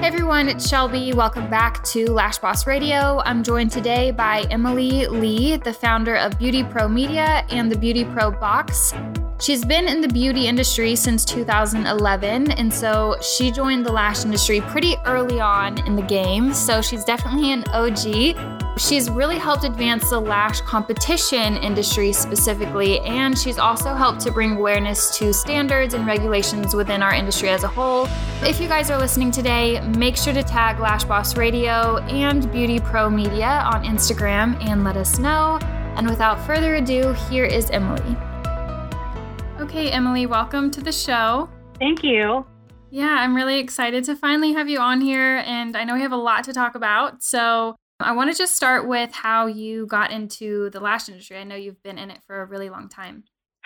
Hey everyone, it's Shelby. Welcome back to Lash Boss Radio. I'm joined today by Emily Lee, the founder of Beauty Pro Media and the Beauty Pro Box. She's been in the beauty industry since 2011, and so she joined the lash industry pretty early on in the game, so she's definitely an OG. She's really helped advance the lash competition industry specifically, and she's also helped to bring awareness to standards and regulations within our industry as a whole. If you guys are listening today, make sure to tag Lash Boss Radio and Beauty Pro Media on Instagram and let us know. And without further ado, here is Emily. Okay, Emily, welcome to the show. Thank you. Yeah, I'm really excited to finally have you on here, and I know we have a lot to talk about. So, I want to just start with how you got into the lash industry. I know you've been in it for a really long time.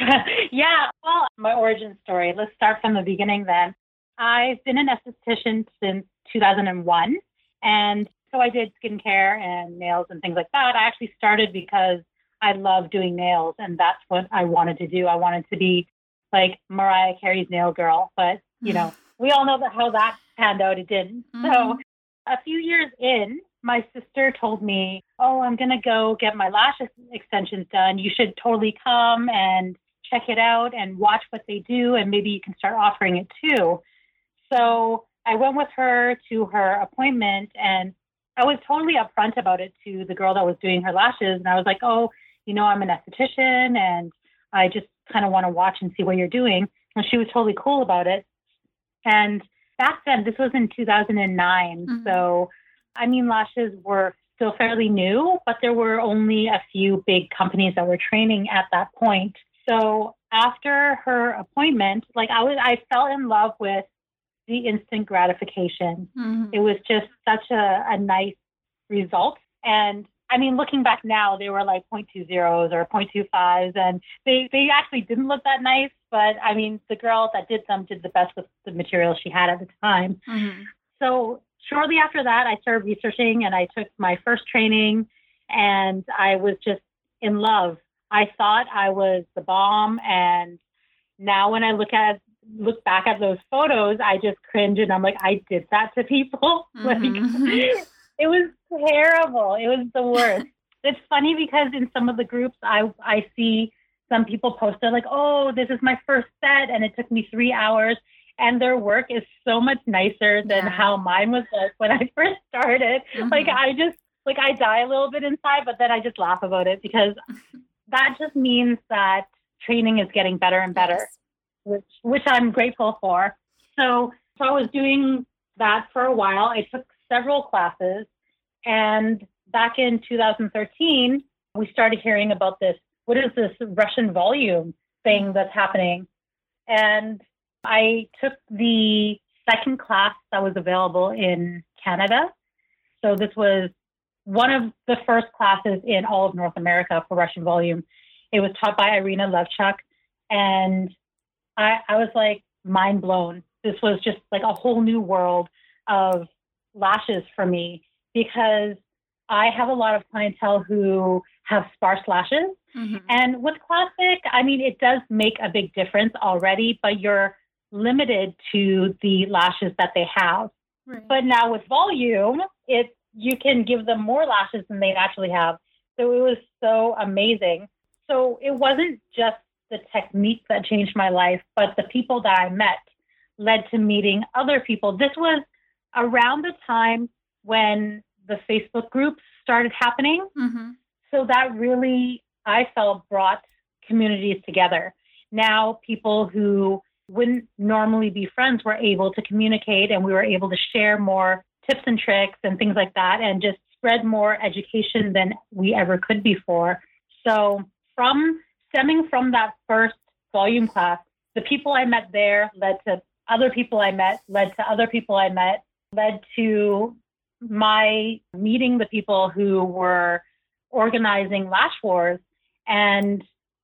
yeah, well, my origin story. Let's start from the beginning then. I've been an esthetician since 2001, and so I did skincare and nails and things like that. I actually started because I love doing nails, and that's what I wanted to do. I wanted to be like Mariah Carey's nail girl, but you know, we all know that how that panned out. It didn't. Mm-hmm. So a few years in, my sister told me, "Oh, I'm gonna go get my lash extensions done. You should totally come and check it out and watch what they do, and maybe you can start offering it too." So I went with her to her appointment, and I was totally upfront about it to the girl that was doing her lashes, and I was like, "Oh, you know, I'm an esthetician and I just kind of want to watch and see what you're doing. And she was totally cool about it. And back then, this was in 2009. Mm-hmm. So, I mean, lashes were still fairly new, but there were only a few big companies that were training at that point. So after her appointment, like I was, I fell in love with the instant gratification. Mm-hmm. It was just such a, a nice result. And I mean, looking back now, they were like 0.20s or 0.25s, and they, they actually didn't look that nice. But I mean, the girl that did them did the best with the material she had at the time. Mm-hmm. So shortly after that, I started researching and I took my first training, and I was just in love. I thought I was the bomb, and now when I look at look back at those photos, I just cringe and I'm like, I did that to people. Mm-hmm. like it was terrible. It was the worst. it's funny because in some of the groups I I see some people posted like, "Oh, this is my first set and it took me 3 hours." And their work is so much nicer than yeah. how mine was when I first started. Mm-hmm. Like I just like I die a little bit inside, but then I just laugh about it because that just means that training is getting better and better, yes. which which I'm grateful for. So so I was doing that for a while. I took several classes. And back in 2013, we started hearing about this what is this Russian volume thing that's happening? And I took the second class that was available in Canada. So this was one of the first classes in all of North America for Russian volume. It was taught by Irina Levchuk. And I, I was like mind blown. This was just like a whole new world of lashes for me because I have a lot of clientele who have sparse lashes. Mm-hmm. And with classic, I mean, it does make a big difference already, but you're limited to the lashes that they have. Right. But now with volume, it you can give them more lashes than they actually have. So it was so amazing. So it wasn't just the technique that changed my life, but the people that I met led to meeting other people. This was around the time when the Facebook groups started happening. Mm-hmm. So that really, I felt, brought communities together. Now, people who wouldn't normally be friends were able to communicate and we were able to share more tips and tricks and things like that and just spread more education than we ever could before. So, from stemming from that first volume class, the people I met there led to other people I met, led to other people I met, led to my meeting the people who were organizing Lash Wars. And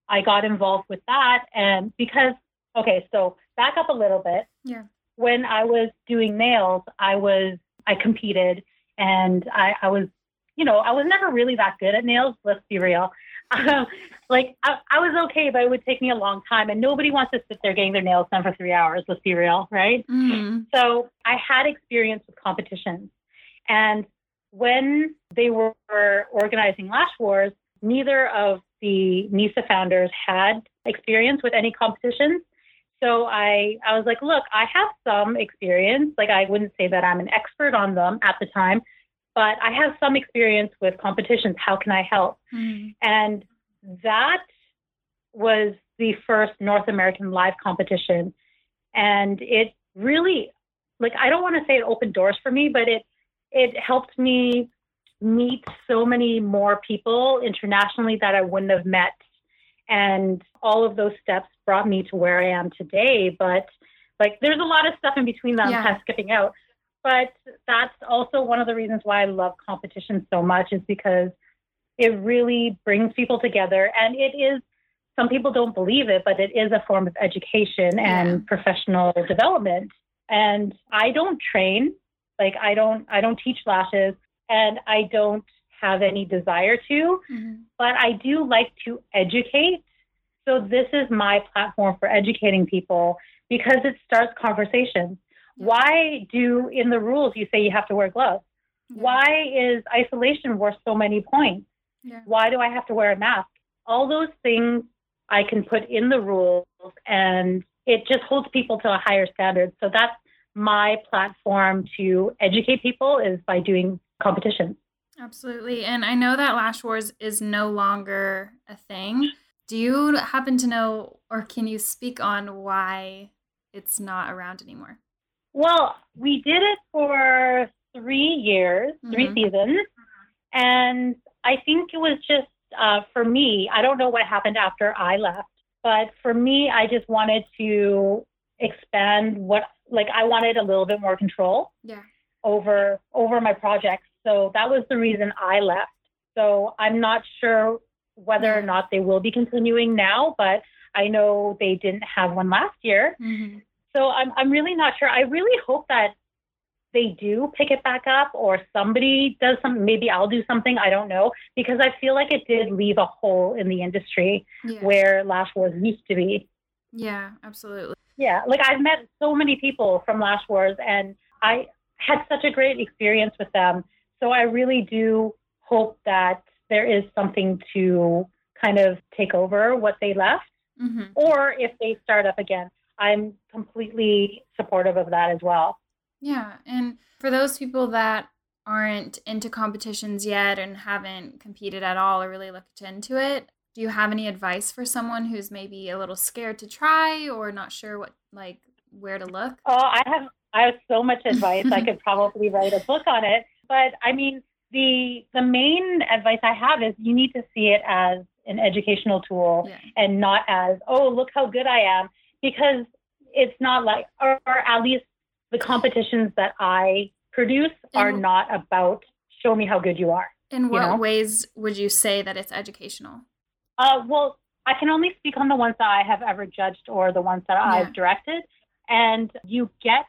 I got involved with that. And because, okay, so back up a little bit. Yeah. When I was doing nails, I was, I competed and I, I was, you know, I was never really that good at nails, let's be real. Um, like I, I, was okay, but it would take me a long time, and nobody wants to sit there getting their nails done for three hours. Let's be real, right? Mm-hmm. So I had experience with competitions, and when they were organizing Lash Wars, neither of the NISA founders had experience with any competitions. So I, I was like, look, I have some experience. Like I wouldn't say that I'm an expert on them at the time, but I have some experience with competitions. How can I help? Mm-hmm. And that was the first North American live competition. And it really, like, I don't want to say it opened doors for me, but it, it helped me meet so many more people internationally that I wouldn't have met. And all of those steps brought me to where I am today. But like, there's a lot of stuff in between that yeah. I'm kind of skipping out. But that's also one of the reasons why I love competition so much is because it really brings people together. And it is, some people don't believe it, but it is a form of education and professional development. And I don't train, like I don't, I don't teach lashes and I don't have any desire to, mm-hmm. but I do like to educate. So this is my platform for educating people because it starts conversations. Why do in the rules you say you have to wear gloves? Yeah. Why is isolation worth so many points? Yeah. Why do I have to wear a mask? All those things I can put in the rules and it just holds people to a higher standard. So that's my platform to educate people is by doing competitions. Absolutely. And I know that Lash Wars is no longer a thing. Do you happen to know or can you speak on why it's not around anymore? Well, we did it for three years, 3 mm-hmm. seasons. And I think it was just uh, for me, I don't know what happened after I left, but for me, I just wanted to expand what, like, I wanted a little bit more control yeah. over over my projects. So that was the reason I left. So I'm not sure whether or not they will be continuing now, but I know they didn't have one last year. Mm-hmm. So I'm I'm really not sure. I really hope that they do pick it back up or somebody does something maybe I'll do something, I don't know, because I feel like it did leave a hole in the industry yeah. where Lash Wars used to be. Yeah, absolutely. Yeah, like I've met so many people from Lash Wars and I had such a great experience with them. So I really do hope that there is something to kind of take over what they left mm-hmm. or if they start up again. I'm completely supportive of that as well. Yeah. And for those people that aren't into competitions yet and haven't competed at all or really looked into it, do you have any advice for someone who's maybe a little scared to try or not sure what like where to look? Oh, I have I have so much advice. I could probably write a book on it. But I mean, the the main advice I have is you need to see it as an educational tool yeah. and not as, oh, look how good I am because it's not like, or, or at least the competitions that I produce are not about show me how good you are. In what you know? ways would you say that it's educational? Uh, well, I can only speak on the ones that I have ever judged or the ones that yeah. I've directed. And you get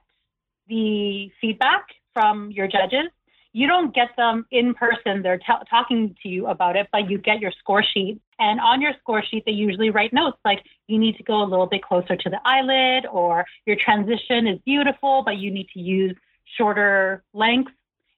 the feedback from your judges you don't get them in person. They're t- talking to you about it, but you get your score sheet. And on your score sheet, they usually write notes like you need to go a little bit closer to the eyelid, or your transition is beautiful, but you need to use shorter lengths.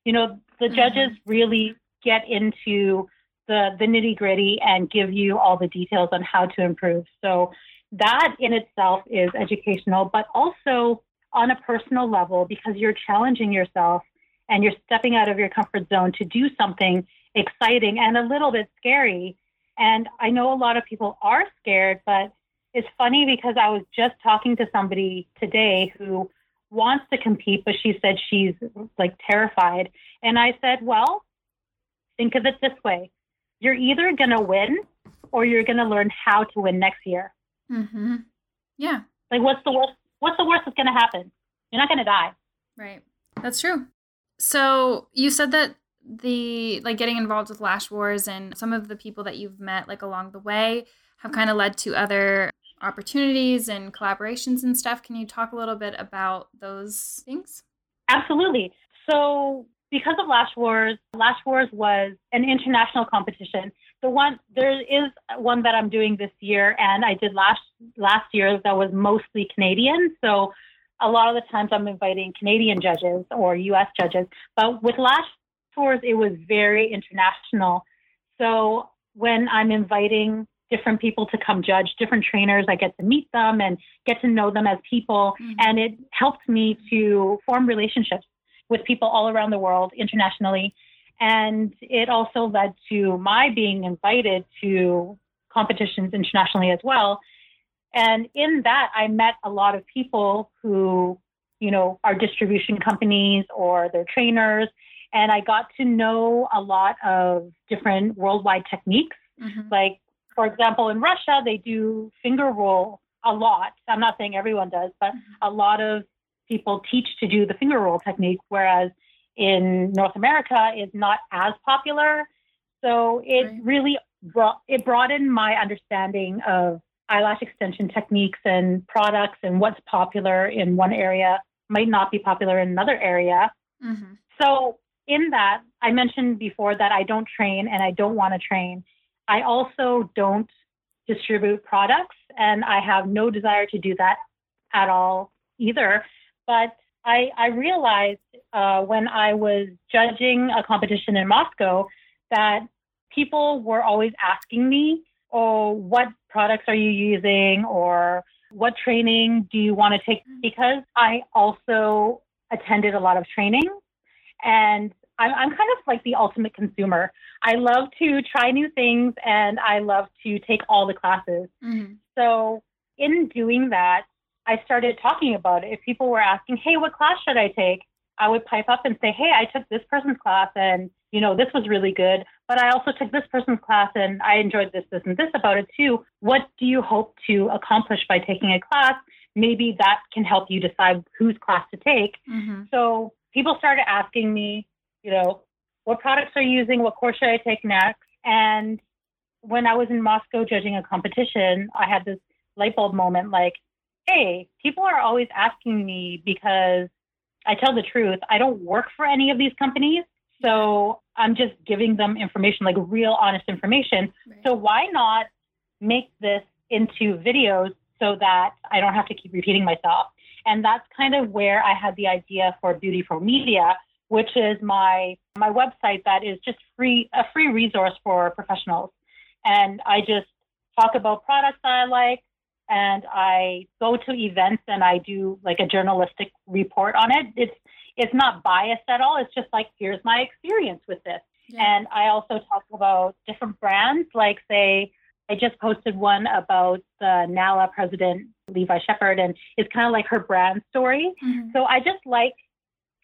You know, the mm-hmm. judges really get into the, the nitty gritty and give you all the details on how to improve. So that in itself is educational, but also on a personal level because you're challenging yourself and you're stepping out of your comfort zone to do something exciting and a little bit scary. And I know a lot of people are scared, but it's funny because I was just talking to somebody today who wants to compete, but she said she's like terrified. And I said, well, think of it this way you're either going to win or you're going to learn how to win next year. Mm-hmm. Yeah. Like, what's the worst? What's the worst that's going to happen? You're not going to die. Right. That's true. So you said that the like getting involved with Lash Wars and some of the people that you've met like along the way have kind of led to other opportunities and collaborations and stuff. Can you talk a little bit about those things? Absolutely. So because of Lash Wars, Lash Wars was an international competition the one there is one that I'm doing this year, and I did last last year that was mostly Canadian. So a lot of the times I'm inviting Canadian judges or U.S. judges, but with Lash Wars it was very international. So when I'm inviting different people to come judge, different trainers, I get to meet them and get to know them as people, mm-hmm. and it helped me to form relationships with people all around the world internationally and it also led to my being invited to competitions internationally as well. And in that, I met a lot of people who, you know, are distribution companies or they're trainers. And I got to know a lot of different worldwide techniques. Mm-hmm. Like, for example, in Russia, they do finger roll a lot. I'm not saying everyone does, but mm-hmm. a lot of people teach to do the finger roll technique, whereas in North America is not as popular. So it right. really brought it broadened my understanding of eyelash extension techniques and products and what's popular in one area might not be popular in another area. Mm-hmm. So in that, I mentioned before that I don't train and I don't want to train. I also don't distribute products and I have no desire to do that at all either. But I, I realized uh, when I was judging a competition in Moscow that people were always asking me, oh, what products are you using? Or what training do you want to take? Because I also attended a lot of training and I'm, I'm kind of like the ultimate consumer. I love to try new things and I love to take all the classes. Mm-hmm. So, in doing that, I started talking about it. If people were asking, hey, what class should I take? I would pipe up and say, hey, I took this person's class and, you know, this was really good. But I also took this person's class and I enjoyed this, this, and this about it too. What do you hope to accomplish by taking a class? Maybe that can help you decide whose class to take. Mm-hmm. So people started asking me, you know, what products are you using? What course should I take next? And when I was in Moscow judging a competition, I had this light bulb moment like, hey, people are always asking me because I tell the truth. I don't work for any of these companies. So I'm just giving them information, like real honest information. Right. So why not make this into videos so that I don't have to keep repeating myself? And that's kind of where I had the idea for Beauty Pro Media, which is my my website that is just free a free resource for professionals. And I just talk about products that I like, and I go to events and I do like a journalistic report on it. It's it's not biased at all. It's just like here's my experience with this. Yeah. And I also talk about different brands, like say I just posted one about the NALA president Levi Shepard, and it's kind of like her brand story. Mm-hmm. So I just like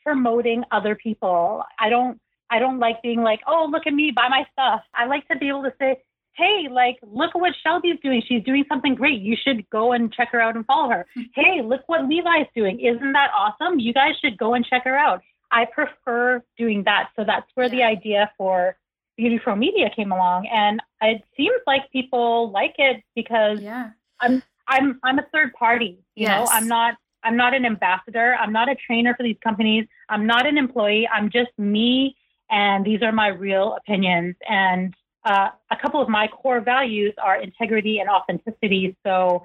promoting other people. I don't I don't like being like, oh look at me, buy my stuff. I like to be able to say, hey, like, look at what Shelby's doing. She's doing something great. You should go and check her out and follow her. hey, look what Levi's doing. Isn't that awesome? You guys should go and check her out. I prefer doing that. So that's where yeah. the idea for Beauty Pro Media came along. And it seems like people like it because yeah. I'm I'm I'm a third party. You yes. know, I'm not I'm not an ambassador. I'm not a trainer for these companies. I'm not an employee. I'm just me and these are my real opinions. And uh, a couple of my core values are integrity and authenticity. So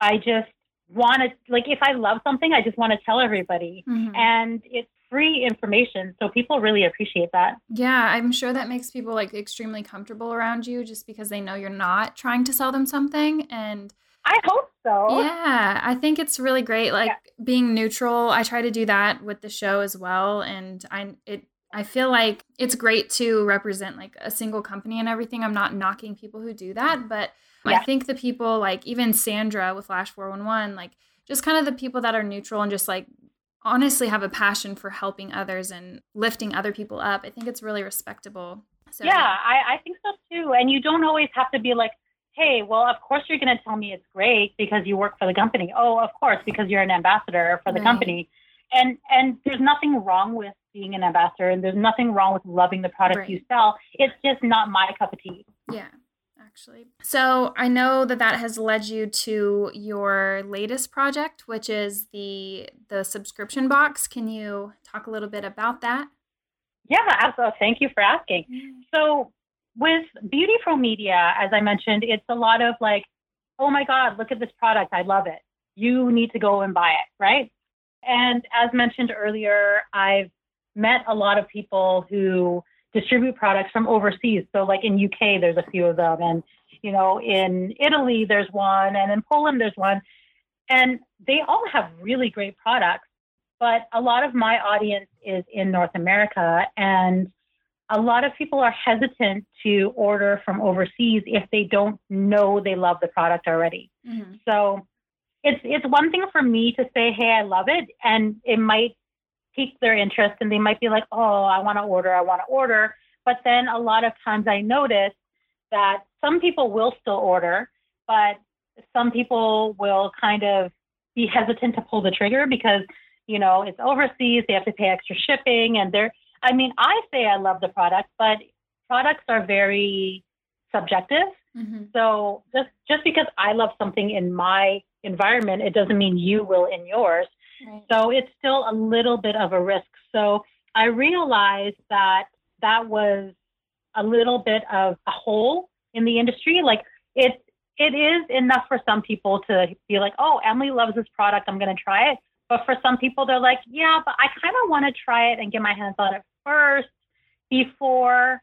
I just want to, like, if I love something, I just want to tell everybody. Mm-hmm. And it's free information. So people really appreciate that. Yeah, I'm sure that makes people like extremely comfortable around you just because they know you're not trying to sell them something. And I hope so. Yeah, I think it's really great. Like yeah. being neutral. I try to do that with the show as well. And I, it, I feel like it's great to represent like a single company and everything. I'm not knocking people who do that, but yeah. I think the people like even Sandra with Lash 411, like just kind of the people that are neutral and just like honestly have a passion for helping others and lifting other people up. I think it's really respectable. So, yeah, I, I think so too. And you don't always have to be like, hey, well, of course you're going to tell me it's great because you work for the company. Oh, of course, because you're an ambassador for the right. company. And and there's nothing wrong with being an ambassador and there's nothing wrong with loving the product right. you sell. It's just not my cup of tea. Yeah. Actually. So I know that that has led you to your latest project, which is the the subscription box. Can you talk a little bit about that? Yeah, absolutely. Thank you for asking. So with Beauty Pro Media, as I mentioned, it's a lot of like, oh my God, look at this product. I love it. You need to go and buy it, right? And as mentioned earlier, I've met a lot of people who distribute products from overseas. So like in UK, there's a few of them. And, you know, in Italy, there's one. And in Poland, there's one. And they all have really great products. But a lot of my audience is in North America. And a lot of people are hesitant to order from overseas if they don't know they love the product already. Mm-hmm. So it's it's one thing for me to say, "Hey, I love it," and it might pique their interest, and they might be like, "Oh, I want to order, I want to order." But then a lot of times I notice that some people will still order, but some people will kind of be hesitant to pull the trigger because you know it's overseas, they have to pay extra shipping, and they're I mean, I say I love the product, but products are very subjective. Mm-hmm. So just just because I love something in my environment, it doesn't mean you will in yours. Right. So it's still a little bit of a risk. So I realized that that was a little bit of a hole in the industry. Like it it is enough for some people to be like, oh, Emily loves this product, I'm going to try it. But for some people, they're like, yeah, but I kind of want to try it and get my hands on it first before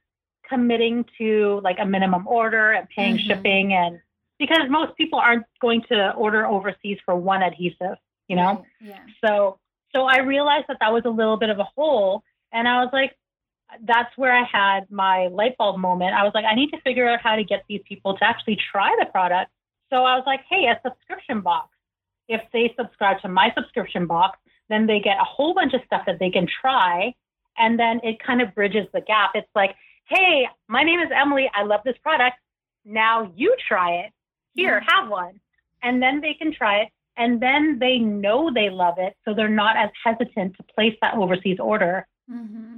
committing to like a minimum order and paying mm-hmm. shipping and because most people aren't going to order overseas for one adhesive, you know? Yeah. So so I realized that that was a little bit of a hole and I was like that's where I had my light bulb moment. I was like I need to figure out how to get these people to actually try the product. So I was like, "Hey, a subscription box if they subscribe to my subscription box, then they get a whole bunch of stuff that they can try. And then it kind of bridges the gap. It's like, hey, my name is Emily. I love this product. Now you try it. Here, have one. And then they can try it. And then they know they love it. So they're not as hesitant to place that overseas order. Mm-hmm.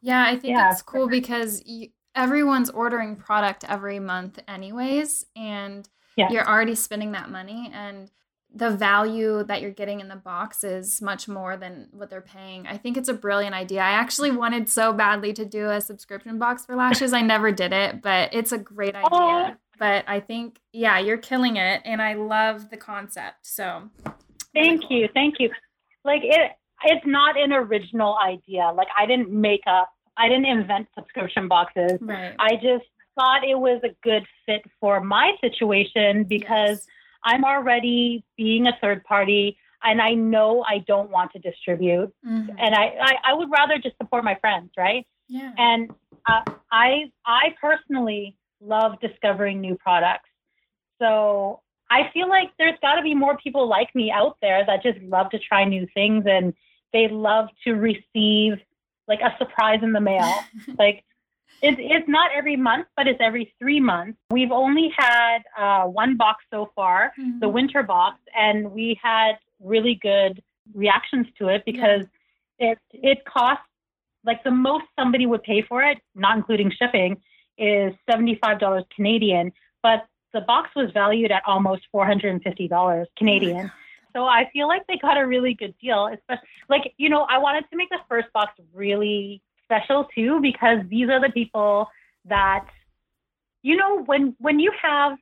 Yeah, I think yeah. it's cool because you, everyone's ordering product every month, anyways. And yeah. you're already spending that money. And the value that you're getting in the box is much more than what they're paying. I think it's a brilliant idea. I actually wanted so badly to do a subscription box for lashes. I never did it, but it's a great idea. Oh. But I think, yeah, you're killing it. And I love the concept. So thank cool. you. Thank you. Like it, it's not an original idea. Like I didn't make up, I didn't invent subscription boxes. Right. I just thought it was a good fit for my situation because yes I'm already being a third party and I know I don't want to distribute. Mm-hmm. And I, I, I, would rather just support my friends, right? Yeah. And uh, I, I personally love discovering new products. So I feel like there's got to be more people like me out there that just love to try new things and they love to receive like a surprise in the mail. like it's, it's not every month, but it's every three months. We've only had uh, one box so far, mm-hmm. the winter box, and we had really good reactions to it because yeah. it it costs like the most somebody would pay for it, not including shipping, is seventy five dollars Canadian, but the box was valued at almost four hundred and fifty dollars Canadian. So I feel like they got a really good deal, especially like you know I wanted to make the first box really special too because these are the people that you know when when you have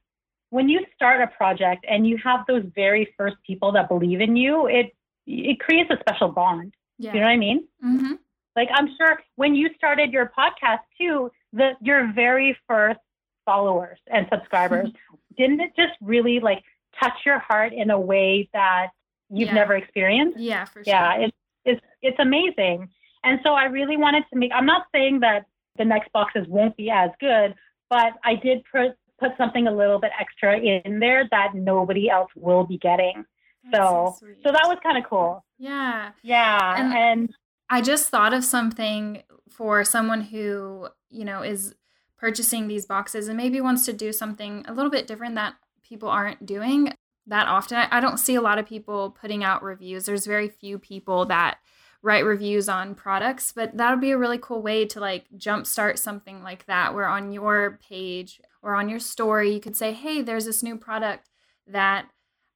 when you start a project and you have those very first people that believe in you it it creates a special bond yeah. you know what i mean mm-hmm. like i'm sure when you started your podcast too the your very first followers and subscribers didn't it just really like touch your heart in a way that you've yeah. never experienced yeah for sure yeah it's it's it's amazing and so I really wanted to make, I'm not saying that the next boxes won't be as good, but I did put, put something a little bit extra in there that nobody else will be getting. so, so, so, that was kind of cool. Yeah. Yeah. And, and I just thought of something for someone who, you know, is purchasing these boxes and maybe wants to do something a little bit different that people aren't doing that often. I don't see a lot of people putting out reviews. There's very few people that write reviews on products, but that would be a really cool way to like jumpstart something like that, where on your page or on your story, you could say, hey, there's this new product that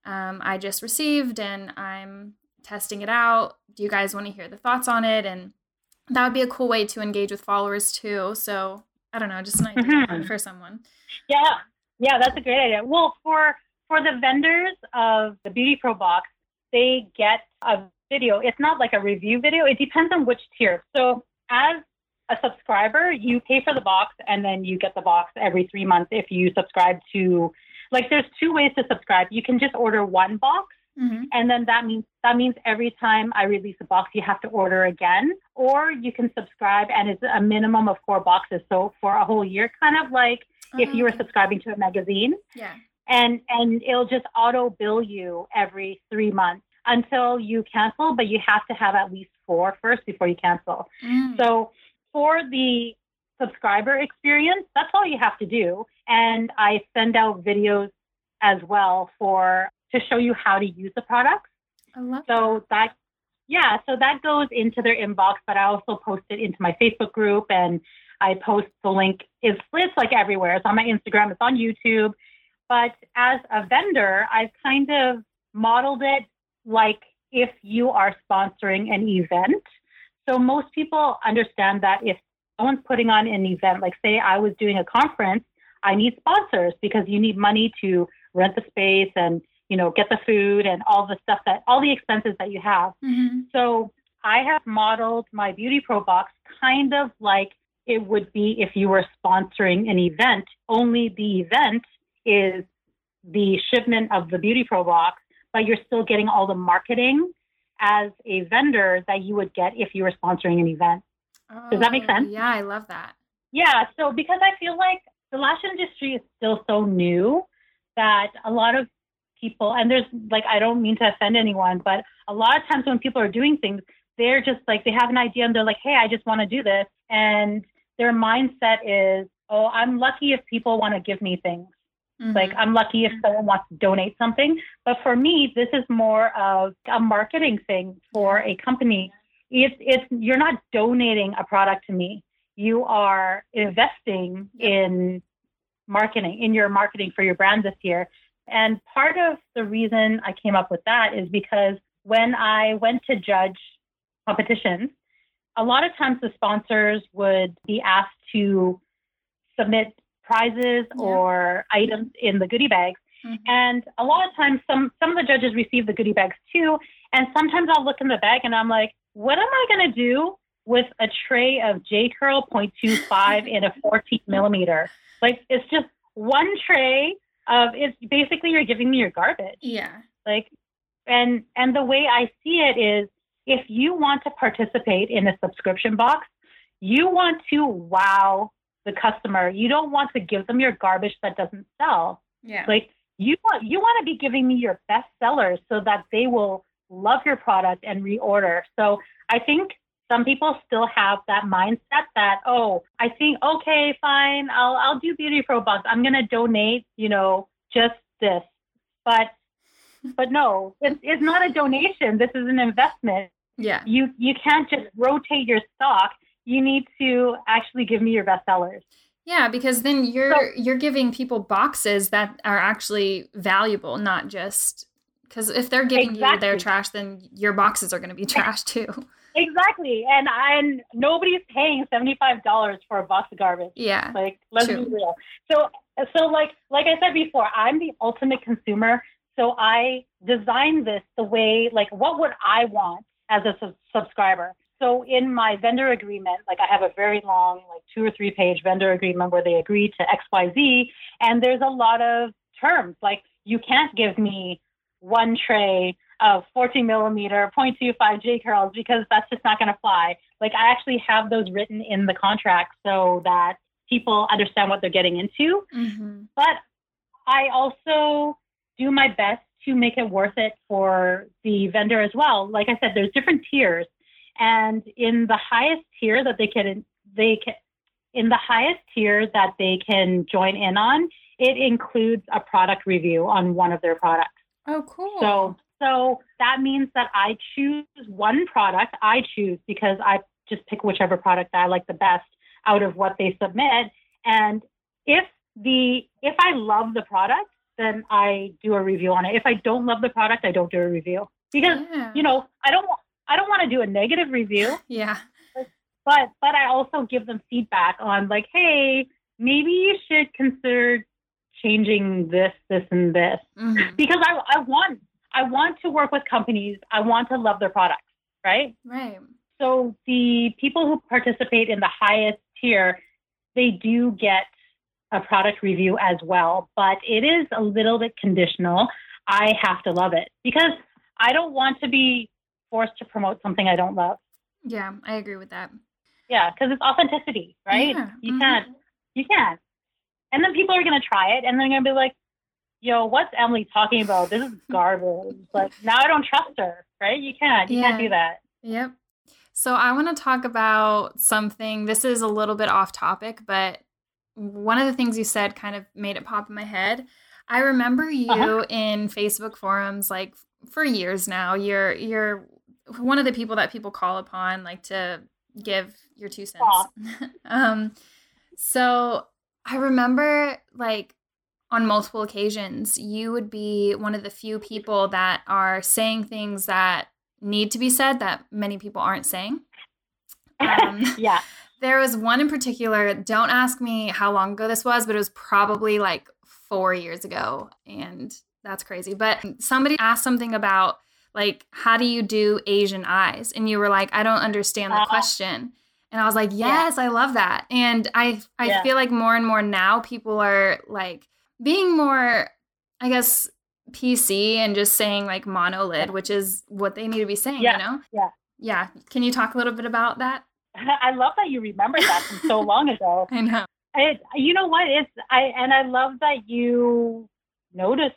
um, I just received and I'm testing it out. Do you guys want to hear the thoughts on it? And that would be a cool way to engage with followers too. So I don't know, just an idea mm-hmm. for someone. Yeah, yeah, that's a great idea. Well, for for the vendors of the Beauty Pro box, they get a video. It's not like a review video. It depends on which tier. So as a subscriber, you pay for the box and then you get the box every three months if you subscribe to like there's two ways to subscribe. You can just order one box Mm-hmm. And then that means that means every time I release a box, you have to order again, or you can subscribe, and it's a minimum of four boxes. So for a whole year, kind of like if you were oh. subscribing to a magazine. Yeah. And and it'll just auto bill you every three months until you cancel, but you have to have at least four first before you cancel. Mm. So for the subscriber experience, that's all you have to do. And I send out videos as well for to show you how to use the products. I love so that. that yeah, so that goes into their inbox, but I also post it into my Facebook group and I post the link. It's, it's like everywhere. It's on my Instagram, it's on YouTube. But as a vendor, I've kind of modeled it like if you are sponsoring an event. So most people understand that if someone's putting on an event, like say I was doing a conference, I need sponsors because you need money to rent the space and you know, get the food and all the stuff that all the expenses that you have. Mm-hmm. So I have modeled my Beauty Pro box kind of like it would be if you were sponsoring an event, only the event is the shipment of the Beauty Pro box, but you're still getting all the marketing as a vendor that you would get if you were sponsoring an event. Oh, Does that make oh, sense? Yeah, I love that. Yeah, so because I feel like the lash industry is still so new that a lot of people, and there's like, I don't mean to offend anyone, but a lot of times when people are doing things, they're just like, they have an idea and they're like, hey, I just want to do this. And their mindset is, oh, I'm lucky if people want to give me things. Mm-hmm. Like, I'm lucky if someone wants to donate something. But for me, this is more of a marketing thing for a company. It's, it's, you're not donating a product to me. You are investing in marketing, in your marketing for your brand this year. And part of the reason I came up with that is because when I went to judge competitions, a lot of times the sponsors would be asked to submit prizes yeah. or items in the goodie bags. Mm-hmm. And a lot of times some some of the judges receive the goodie bags too. And sometimes I'll look in the bag and I'm like, what am I gonna do with a tray of J Curl 0.25 in a 14 millimeter? Like it's just one tray of it's basically you're giving me your garbage. Yeah. Like and and the way I see it is if you want to participate in a subscription box, you want to wow the customer. You don't want to give them your garbage that doesn't sell. Yeah. Like you want you want to be giving me your best sellers so that they will love your product and reorder. So I think some people still have that mindset that oh i think okay fine i'll i'll do beauty pro box i'm going to donate you know just this. But but no it's, it's not a donation. This is an investment. Yeah. You you can't just rotate your stock. You need to actually give me your best sellers. Yeah because then you're so, you're giving people boxes that are actually valuable not just because if they're giving exactly. you their trash then your boxes are going to be trash too Exactly, and and nobody's paying seventy five dollars for a box of garbage. Yeah, like let's true. be real. So so like like I said before, I'm the ultimate consumer. So I designed this the way like what would I want as a su- subscriber. So in my vendor agreement, like I have a very long, like two or three page vendor agreement where they agree to X, Y, Z, and there's a lot of terms like you can't give me one tray of 14 millimeter 0.25 J curls because that's just not going to fly. Like I actually have those written in the contract so that people understand what they're getting into. Mm-hmm. But I also do my best to make it worth it for the vendor as well. Like I said, there's different tiers, and in the highest tier that they can they can in the highest tier that they can join in on, it includes a product review on one of their products. Oh, cool. So so that means that I choose one product. I choose because I just pick whichever product I like the best out of what they submit. And if the if I love the product, then I do a review on it. If I don't love the product, I don't do a review because yeah. you know I don't I don't want to do a negative review. Yeah. but but I also give them feedback on like, hey, maybe you should consider changing this, this, and this mm-hmm. because I I want I want to work with companies. I want to love their products, right? Right. So the people who participate in the highest tier, they do get a product review as well, but it is a little bit conditional. I have to love it because I don't want to be forced to promote something I don't love. Yeah, I agree with that. Yeah, because it's authenticity, right? Yeah. You mm-hmm. can't, you can't. And then people are going to try it and they're going to be like, yo, what's Emily talking about? This is garbage. like, now I don't trust her, right? You can't, you yeah. can't do that. Yep. So I want to talk about something. This is a little bit off topic, but one of the things you said kind of made it pop in my head. I remember you uh-huh. in Facebook forums like for years now. You're you're one of the people that people call upon like to give your two cents. um so I remember like on multiple occasions you would be one of the few people that are saying things that need to be said that many people aren't saying. Um, yeah. There was one in particular, don't ask me how long ago this was, but it was probably like four years ago. And that's crazy. But somebody asked something about, like, how do you do Asian eyes? And you were like, I don't understand the uh, question. And I was like, yes, yeah. I love that. And I, I yeah. feel like more and more now people are like being more, I guess, PC and just saying like monolid, which is what they need to be saying, yeah. you know? Yeah. Yeah. Can you talk a little bit about that? I love that you remember that from so long ago. I know. It, you know what? It's I and I love that you noticed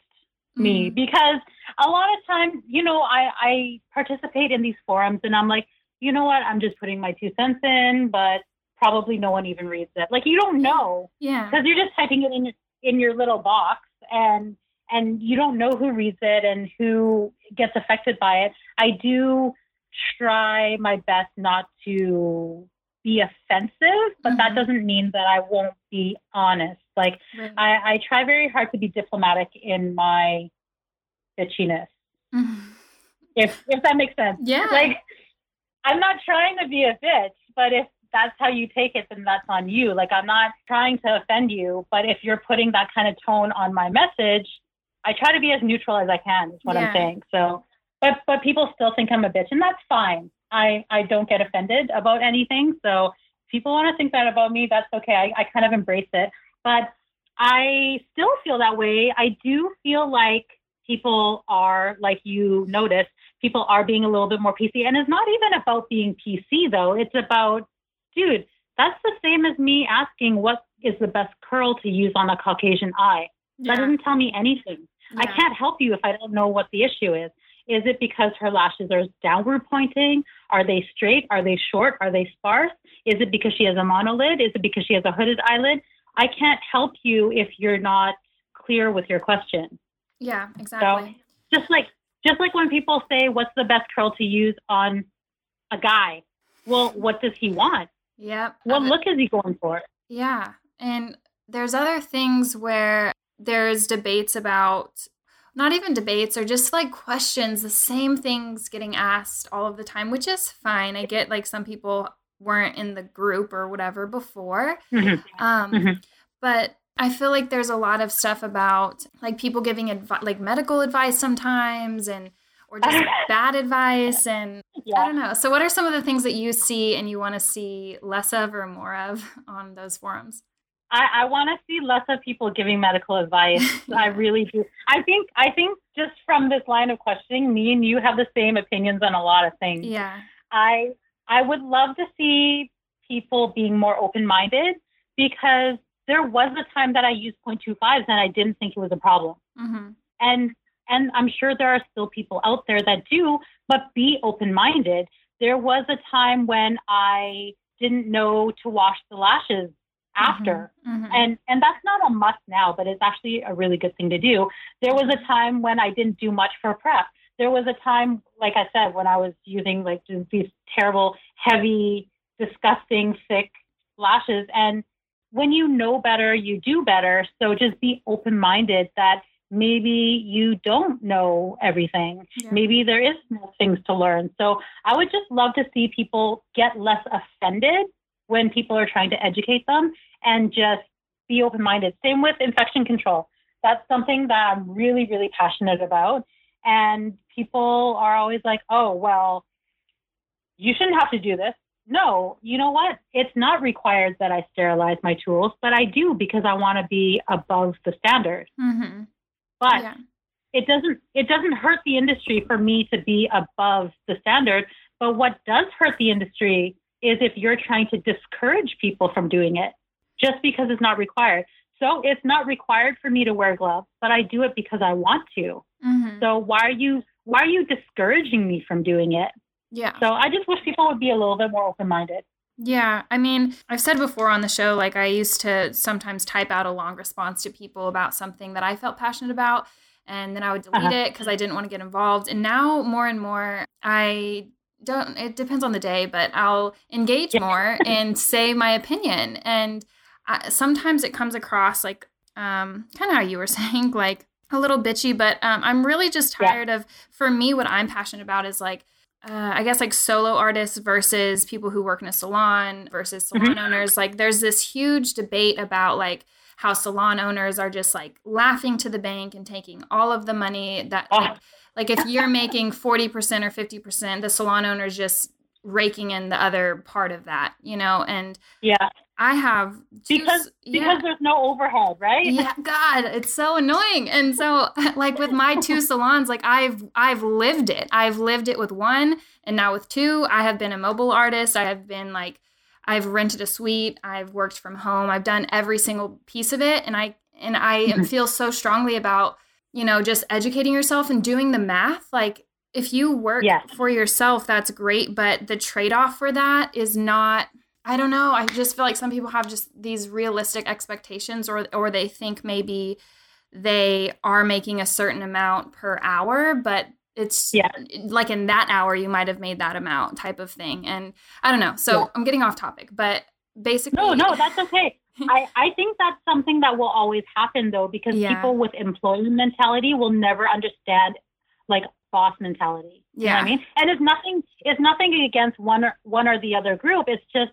me mm. because a lot of times, you know, I I participate in these forums and I'm like, you know what? I'm just putting my two cents in, but probably no one even reads it. Like you don't know, yeah, because you're just typing it in in your little box and and you don't know who reads it and who gets affected by it. I do try my best not to be offensive, but mm-hmm. that doesn't mean that I won't be honest. Like right. I, I try very hard to be diplomatic in my bitchiness. Mm-hmm. If if that makes sense. Yeah. Like I'm not trying to be a bitch, but if that's how you take it, then that's on you. Like I'm not trying to offend you, but if you're putting that kind of tone on my message, I try to be as neutral as I can, is what yeah. I'm saying. So but but people still think I'm a bitch, and that's fine. I I don't get offended about anything. So people want to think that about me, that's okay. I, I kind of embrace it. But I still feel that way. I do feel like people are, like you noticed, people are being a little bit more PC. And it's not even about being PC though. It's about, dude, that's the same as me asking what is the best curl to use on a Caucasian eye. Yeah. That doesn't tell me anything. Yeah. I can't help you if I don't know what the issue is. Is it because her lashes are downward pointing? Are they straight? Are they short? Are they sparse? Is it because she has a monolid? Is it because she has a hooded eyelid? I can't help you if you're not clear with your question. Yeah, exactly. So just like just like when people say what's the best curl to use on a guy? Well, what does he want? Yep. What look is he going for? Yeah. And there's other things where there's debates about not even debates or just like questions, the same things getting asked all of the time, which is fine. I get like some people weren't in the group or whatever before. Mm-hmm. Um, mm-hmm. But I feel like there's a lot of stuff about like people giving advi- like medical advice sometimes and or just bad advice and yeah. I don't know. So what are some of the things that you see and you want to see less of or more of on those forums? I, I want to see less of people giving medical advice. I really do. I think I think just from this line of questioning, me and you have the same opinions on a lot of things. Yeah. I I would love to see people being more open minded because there was a time that I used 0.25s and I didn't think it was a problem. Mm-hmm. And and I'm sure there are still people out there that do, but be open minded. There was a time when I didn't know to wash the lashes after. Mm-hmm, mm-hmm. And and that's not a must now, but it's actually a really good thing to do. There was a time when I didn't do much for prep. There was a time, like I said, when I was using like these terrible, heavy, disgusting, thick lashes. And when you know better, you do better. So just be open minded that maybe you don't know everything. Yeah. Maybe there is more things to learn. So I would just love to see people get less offended when people are trying to educate them and just be open minded. Same with infection control. That's something that I'm really, really passionate about. And people are always like, oh, well, you shouldn't have to do this. No, you know what? It's not required that I sterilize my tools, but I do because I want to be above the standard. Mm-hmm. But yeah. it doesn't it doesn't hurt the industry for me to be above the standard. But what does hurt the industry is if you're trying to discourage people from doing it just because it's not required. So it's not required for me to wear gloves, but I do it because I want to. Mm-hmm. So why are you why are you discouraging me from doing it? Yeah. So I just wish people would be a little bit more open minded. Yeah, I mean, I've said before on the show, like I used to sometimes type out a long response to people about something that I felt passionate about, and then I would delete uh-huh. it because I didn't want to get involved. And now, more and more, I don't, it depends on the day, but I'll engage yeah. more and say my opinion. And I, sometimes it comes across like, um, kind of how you were saying, like a little bitchy, but um, I'm really just tired yeah. of, for me, what I'm passionate about is like, uh, I guess like solo artists versus people who work in a salon versus salon mm-hmm. owners. Like there's this huge debate about like how salon owners are just like laughing to the bank and taking all of the money that oh. like, like if you're making 40% or 50%, the salon owner is just raking in the other part of that, you know? And yeah, I have two, because yeah. because there's no overhead, right? Yeah, God, it's so annoying. And so, like with my two salons, like I've I've lived it. I've lived it with one, and now with two, I have been a mobile artist. I have been like, I've rented a suite. I've worked from home. I've done every single piece of it, and I and I mm-hmm. feel so strongly about you know just educating yourself and doing the math. Like if you work yes. for yourself, that's great, but the trade off for that is not I don't know. I just feel like some people have just these realistic expectations or or they think maybe they are making a certain amount per hour, but it's yeah. like in that hour you might have made that amount type of thing. And I don't know. So yeah. I'm getting off topic, but basically No, no, that's okay. I, I think that's something that will always happen though, because yeah. people with employee mentality will never understand like boss mentality. yeah. I mean? And it's nothing it's nothing against one or one or the other group. It's just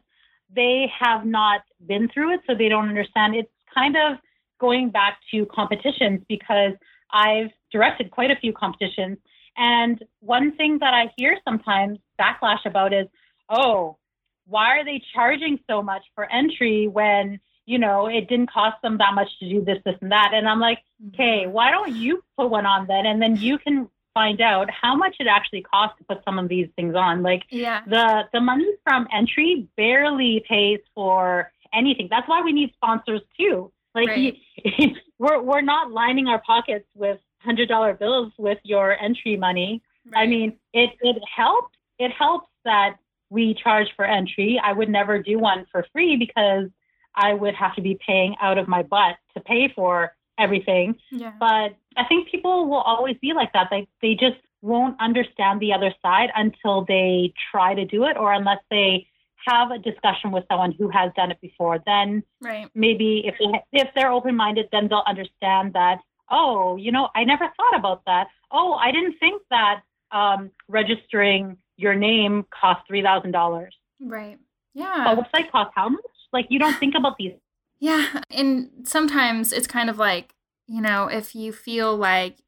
they have not been through it, so they don't understand. It's kind of going back to competitions because I've directed quite a few competitions. And one thing that I hear sometimes backlash about is, oh, why are they charging so much for entry when, you know, it didn't cost them that much to do this, this, and that? And I'm like, mm-hmm. okay, why don't you put one on then? And then you can find out how much it actually costs to put some of these things on. Like yeah. the the money from entry barely pays for anything. That's why we need sponsors too. Like right. you, we're we're not lining our pockets with hundred dollar bills with your entry money. Right. I mean, it it helps. It helps that we charge for entry. I would never do one for free because I would have to be paying out of my butt to pay for everything. Yeah. But I think people will always be like that. They they just won't understand the other side until they try to do it or unless they have a discussion with someone who has done it before. Then right. maybe if they, if they're open minded, then they'll understand that. Oh, you know, I never thought about that. Oh, I didn't think that um, registering your name cost three thousand dollars. Right. Yeah. A website costs how much? Like you don't think about these yeah. And sometimes it's kind of like, you know, if you feel like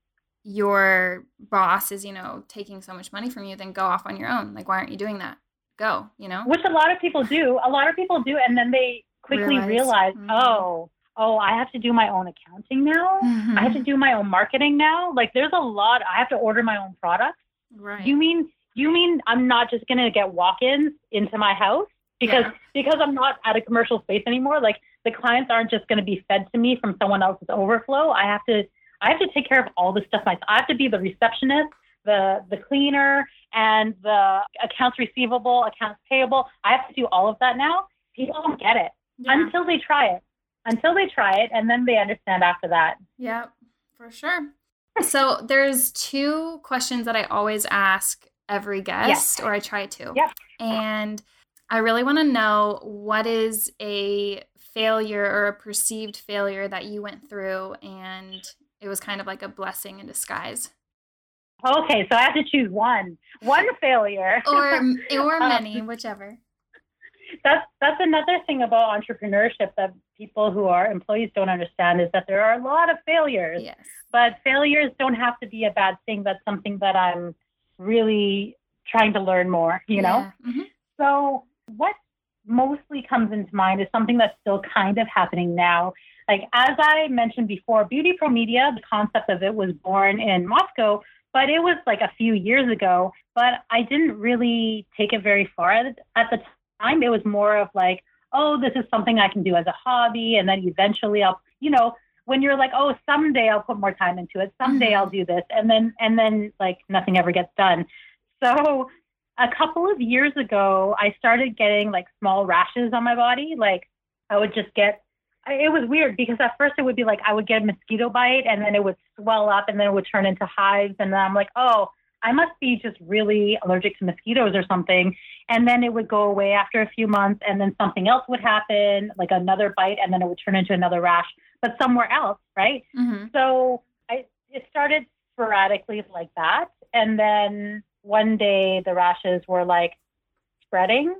your boss is, you know, taking so much money from you, then go off on your own. Like, why aren't you doing that? Go, you know? Which a lot of people do. A lot of people do. And then they quickly realize, realize mm-hmm. oh, oh, I have to do my own accounting now. Mm-hmm. I have to do my own marketing now. Like, there's a lot. I have to order my own products. Right. You mean, you mean I'm not just going to get walk-ins into my house because yeah. because I'm not at a commercial space anymore. Like the clients aren't just going to be fed to me from someone else's overflow. I have to I have to take care of all the stuff myself. I have to be the receptionist, the the cleaner, and the accounts receivable, accounts payable. I have to do all of that now. People don't get it yeah. until they try it. Until they try it, and then they understand after that. Yeah, for sure. So there's two questions that I always ask every guest, yes. or I try to. Yep. And I really want to know what is a failure or a perceived failure that you went through and it was kind of like a blessing in disguise. Okay, so I have to choose one. One failure. or or um, many, um, whichever. That's that's another thing about entrepreneurship that people who are employees don't understand is that there are a lot of failures. Yes. But failures don't have to be a bad thing. That's something that I'm really trying to learn more, you know? Yeah. Mm-hmm. So what mostly comes into mind is something that's still kind of happening now. Like as I mentioned before, Beauty Pro Media, the concept of it was born in Moscow but it was like a few years ago. But I didn't really take it very far at, at the time. It was more of like, oh, this is something I can do as a hobby. And then eventually I'll, you know, when you're like, oh, someday I'll put more time into it. Someday mm-hmm. I'll do this. And then, and then like nothing ever gets done. So a couple of years ago, I started getting like small rashes on my body. Like I would just get it was weird because at first it would be like I would get a mosquito bite and then it would swell up and then it would turn into hives and then I'm like, oh, I must be just really allergic to mosquitoes or something. And then it would go away after a few months and then something else would happen, like another bite, and then it would turn into another rash, but somewhere else, right? Mm-hmm. So I it started sporadically like that. And then one day the rashes were like spreading.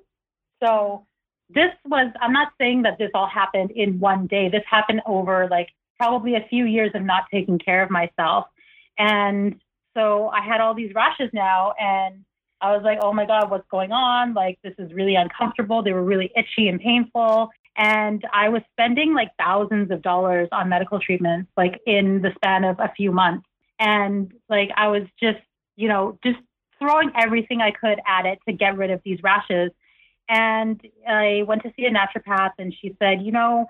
So this was, I'm not saying that this all happened in one day. This happened over like probably a few years of not taking care of myself. And so I had all these rashes now and I was like, oh my God, what's going on? Like, this is really uncomfortable. They were really itchy and painful. And I was spending like thousands of dollars on medical treatments, like in the span of a few months. And like, I was just, you know, just throwing everything I could at it to get rid of these rashes. And I went to see a naturopath, and she said, you know,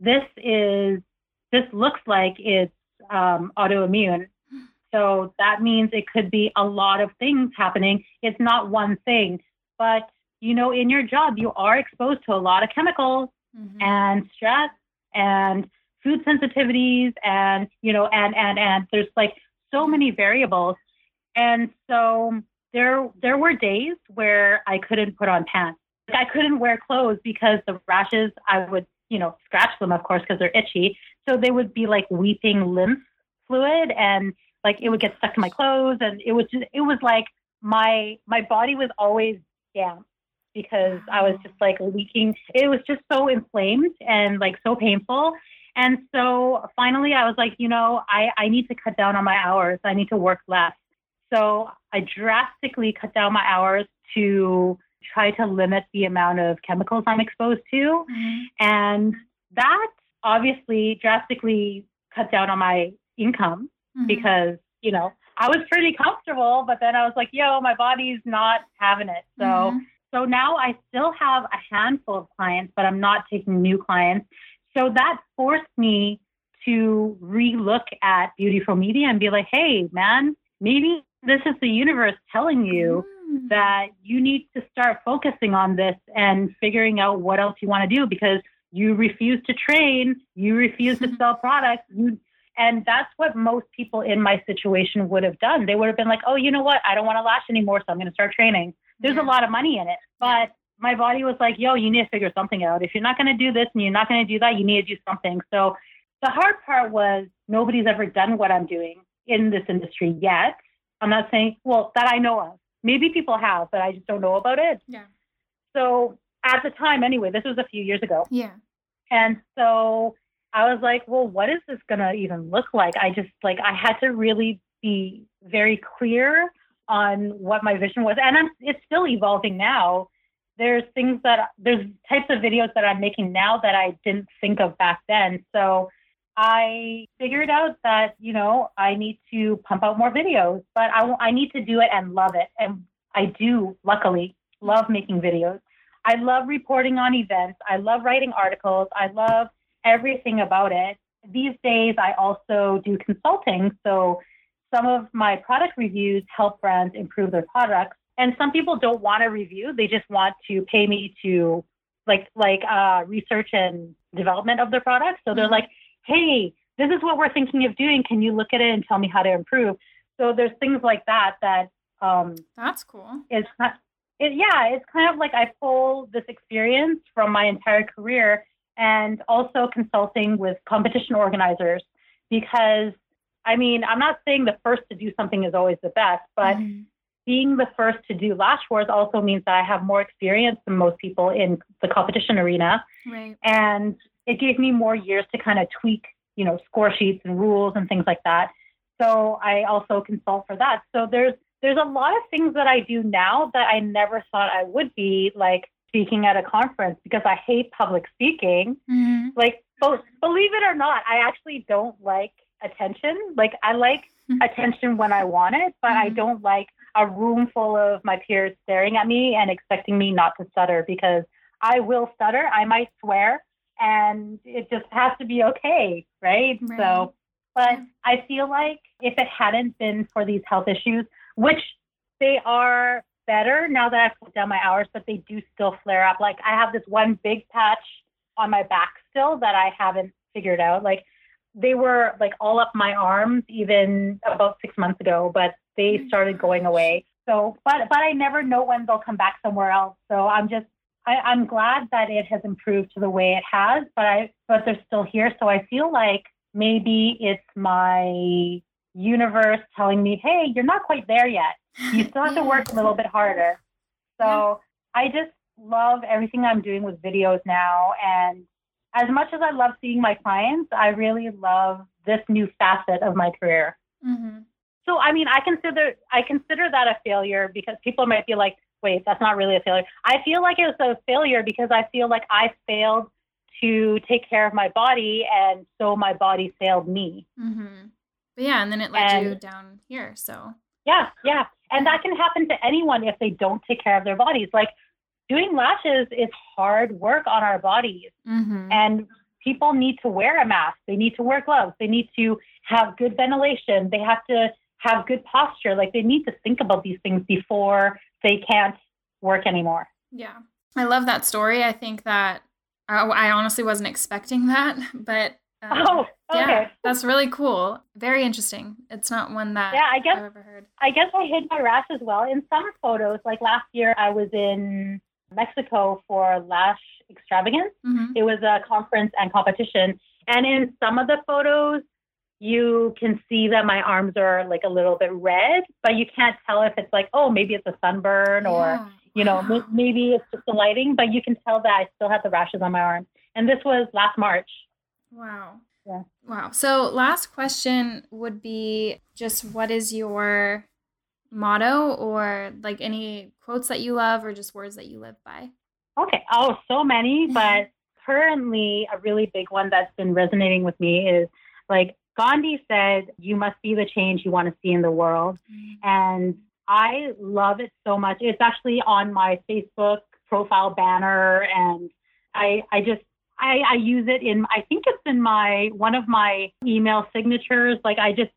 this is this looks like it's um, autoimmune. So that means it could be a lot of things happening. It's not one thing, but you know, in your job, you are exposed to a lot of chemicals mm-hmm. and stress and food sensitivities and you know and and and there's like so many variables and so there there were days where i couldn't put on pants Like I couldn't wear clothes because the rashes, I would, you know, scratch them, of course, because they're itchy. So they would be like weeping lymph fluid and like it would get stuck to my clothes. And it was just, it was like my, my body was always damp because I was just like leaking. It was just so inflamed and like so painful. And so finally I was like, you know, I, I need to cut down on my hours. I need to work less. So I drastically cut down my hours to try to limit the amount of chemicals I'm exposed to. Mm-hmm. And that obviously drastically cut down on my income mm-hmm. because, you know, I was pretty comfortable, but then I was like, yo, my body's not having it. So mm-hmm. so now I still have a handful of clients, but I'm not taking new clients. So that forced me to relook at Beauty Pro Media and be like, hey, man, maybe this is the universe telling you mm. that you need to start focusing on this and figuring out what else you want to do because you refuse to train, you refuse to sell products, you and that's what most people in my situation would have done. They would have been like, "Oh, you know what? I don't want to lash anymore, so I'm going to start training." There's yeah. a lot of money in it, but my body was like, "Yo, you need to figure something out. If you're not going to do this and you're not going to do that, you need to do something." So the hard part was nobody's ever done what I'm doing in this industry yet. I'm not saying, well, that I know of. Maybe people have, but I just don't know about it. Yeah. So at the time, anyway, this was a few years ago. Yeah. And so I was like, well, what is this going to even look like? I just like, I had to really be very clear on what my vision was. And I'm, it's still evolving now. There's things that, there's types of videos that I'm making now that I didn't think of back then. So I figured out that, you know, I need to pump out more videos, but I, I need to do it and love it. And I do, luckily, love making videos. I love reporting on events. I love writing articles. I love everything about it. These days, I also do consulting. So some of my product reviews help brands improve their products. And some people don't want a review. They just want to pay me to like like uh, research and development of their products. So they're mm-hmm. like, hey, this is what we're thinking of doing. Can you look at it and tell me how to improve? So there's things like that that um, that's cool. It's not, it, yeah, it's kind of like I pull this experience from my entire career and also consulting with competition organizers because I mean, I'm not saying the first to do something is always the best, but mm-hmm. Being the first to do Lash Wars also means that I have more experience than most people in the competition arena. Right. And it gave me more years to kind of tweak, you know, score sheets and rules and things like that. So I also consult for that. So there's there's a lot of things that I do now that I never thought I would be like speaking at a conference because I hate public speaking. Mm-hmm. Like, both, believe it or not, I actually don't like attention. Like, I like mm-hmm. attention when I want it, but mm-hmm. I don't like a room full of my peers staring at me and expecting me not to stutter because I will stutter. I might swear, and it just has to be okay, right? right. So, but I feel like if it hadn't been for these health issues, which they are better now that I've put down my hours, but they do still flare up. Like I have this one big patch on my back still that I haven't figured out. Like they were like all up my arms even about six months ago, but they oh started going away. So, but but I never know when they'll come back somewhere else. So I'm just I, I'm glad that it has improved to the way it has, but I but they're still here. So I feel like maybe it's my universe telling me, hey, you're not quite there yet. You still have to work a little bit harder. So I just love everything I'm doing with videos now. And as much as I love seeing my clients, I really love this new facet of my career. Mm-hmm. So I mean, I consider I consider that a failure because people might be like, "Wait, that's not really a failure." I feel like it was a failure because I feel like I failed to take care of my body, and so my body failed me. Mm-hmm. But yeah, and then it led and, you down here. So yeah, yeah, and that can happen to anyone if they don't take care of their bodies. Like doing lashes is hard work on our bodies, mm-hmm. and people need to wear a mask. They need to wear gloves. They need to have good ventilation. They have to have good posture. Like they need to think about these things before they can't work anymore. Yeah. I love that story. I think that I, I honestly wasn't expecting that, but um, oh, okay. Yeah, that's really cool. Very interesting. It's not one that yeah, I guess, I've ever heard. I guess I hid my rash as well in some photos. Like last year, I was in Mexico for Lash Extravagance. Mm-hmm. It was a conference and competition. And in some of the photos, you can see that my arms are like a little bit red, but you can't tell if it's like, oh, maybe it's a sunburn yeah. or, you know, wow. maybe it's just the lighting, but you can tell that I still have the rashes on my arms. And this was last March. Wow. Yeah. Wow. So, last question would be just what is your motto or like any quotes that you love or just words that you live by? Okay. Oh, so many, but currently a really big one that's been resonating with me is like Gandhi said, you must be the change you want to see in the world. Mm-hmm. And I love it so much. It's actually on my Facebook profile banner and I I just I, I use it in, I think it's in my, one of my email signatures. Like I just,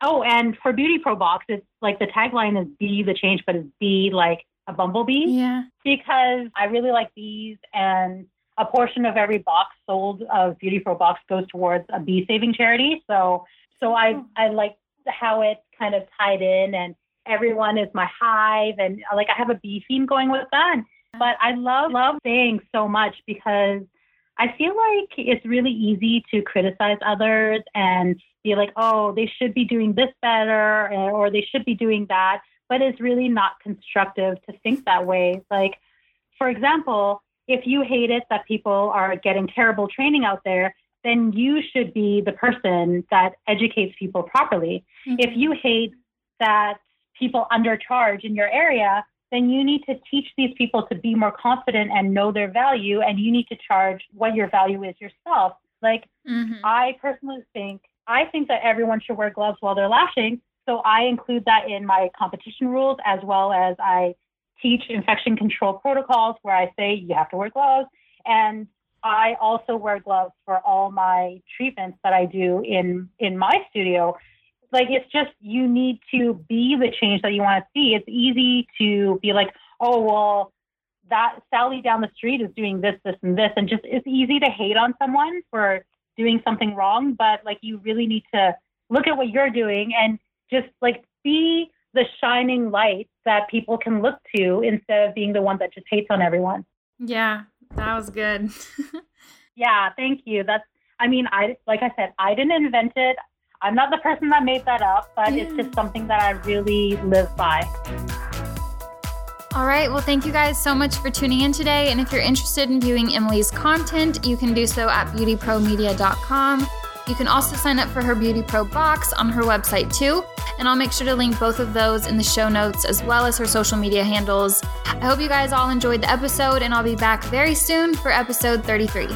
oh, and for Beauty Pro Box, it's like the tagline is be the change, but it's be like a bumblebee. Yeah. Because I really like bees and a portion of every box sold of Beauty Pro Box goes towards a bee saving charity. So, so I, oh. I like how it kind of tied in and everyone is my hive and uh, like I have a bee theme going with that. But I love, love saying so much because I feel like it's really easy to criticize others and be like, oh, they should be doing this better or they should be doing that. But it's really not constructive to think that way. Like, for example, if you hate it that people are getting terrible training out there, then you should be the person that educates people properly. Mm-hmm. If you hate that people undercharge in your area, then you need to teach these people to be more confident and know their value and you need to charge what your value is yourself like mm-hmm. i personally think i think that everyone should wear gloves while they're lashing so i include that in my competition rules as well as i teach infection control protocols where i say you have to wear gloves and i also wear gloves for all my treatments that i do in in my studio like it's just you need to be the change that you want to see. It's easy to be like, oh well, that Sally down the street is doing this, this, and this, and just it's easy to hate on someone for doing something wrong. But like you really need to look at what you're doing and just like be the shining light that people can look to instead of being the one that just hates on everyone. Yeah, that was good. yeah, thank you. That's I mean, I like I said, I didn't invent it. I'm not the person that made that up, but yeah. it's just something that I really live by. All right. Well, thank you guys so much for tuning in today. And if you're interested in viewing Emily's content, you can do so at beautypromedia.com. You can also sign up for her Beauty Pro box on her website too. And I'll make sure to link both of those in the show notes as well as her social media handles. I hope you guys all enjoyed the episode, and I'll be back very soon for episode 33.